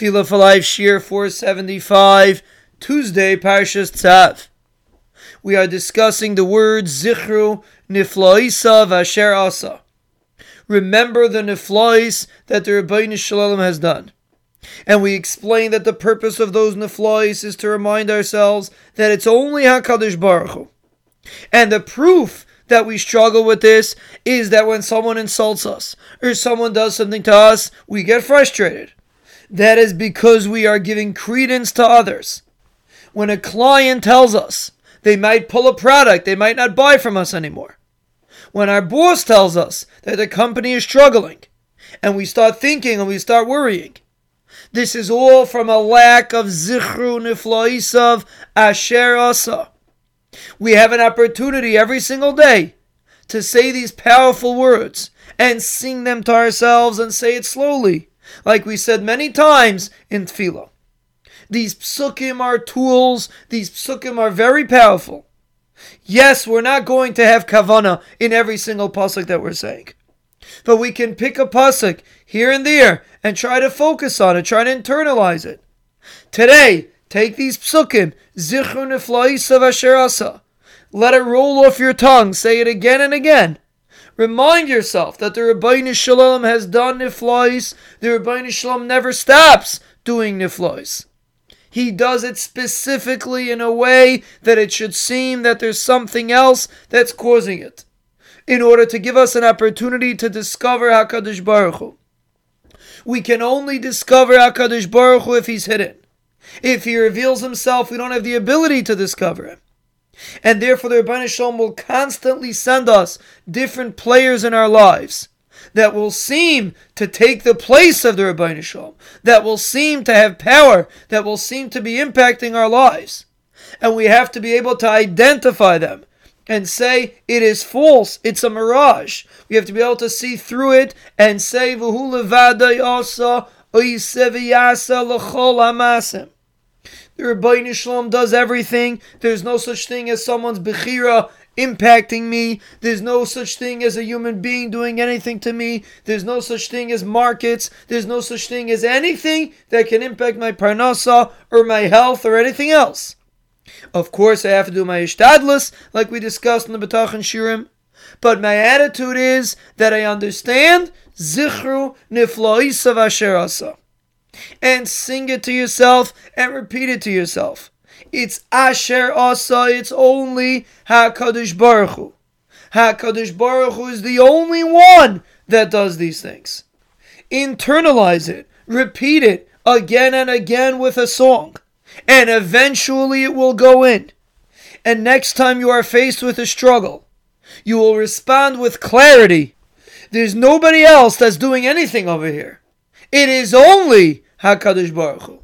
Tefillah for Life, Shiur 475, Tuesday, Parshas Tzav. We are discussing the words Zichru Nifloisav Asher Asa. Remember the Niflois that the Ribono Shel Olam has done. And we explain that the purpose of those Niflois is to remind ourselves that it's only HaKadosh Baruch Hu. And the proof that we struggle with this is that when someone insults us or someone does something to us, we get frustrated. That is because we are giving credence to others. When a client tells us they might pull a product, they might not buy from us anymore. When our boss tells us that the company is struggling, and we start thinking and we start worrying. This is all from a lack of zichru nifloisav asher asa. We have an opportunity every single day to say these powerful words and sing them to ourselves and say it slowly like we said many times in Tefillah. These psukim are tools, these psukim are very powerful. Yes, we're not going to have kavana in every single pasuk that we're saying. But we can pick a pasuk here and there and try to focus on it, try to internalize it. Today, take these psukim, zichru nifloisav asher asa. Let it roll off your tongue, say it again and again. Remind yourself that the Ribono Shel Olam has done niflois. The Ribono Shel Olam never stops doing niflois. He does it specifically in a way that it should seem that there's something else that's causing it, in order to give us an opportunity to discover Hakadosh Baruch Hu. We can only discover Hakadosh Baruch Hu if He's hidden. If He reveals Himself, we don't have the ability to discover Him. And therefore, the Ribono Shel Olam will constantly send us different players in our lives that will seem to take the place of the Ribono Shel Olam, that will seem to have power, that will seem to be impacting our lives. And we have to be able to identify them and say it is false, it's a mirage. We have to be able to see through it and say, yasa. The Ribono Shel Olam does everything. There's no such thing as someone's Bechira impacting me. There's no such thing as a human being doing anything to me. There's no such thing as markets. There's no such thing as anything that can impact my parnasa or my health or anything else. Of course, I have to do my ishtadlus, like we discussed in the Bitachon Shiurim. But my attitude is that I understand zichru nifloisav asher and sing it to yourself and repeat it to yourself. It's Asher Asa, it's only HaKadosh Baruch Hu. HaKadosh Baruch Hu is the only one that does these things. Internalize it, repeat it again and again with a song, and eventually it will go in. And next time you are faced with a struggle, you will respond with clarity. There's nobody else that's doing anything over here. It is only HaKadosh Baruch Hu.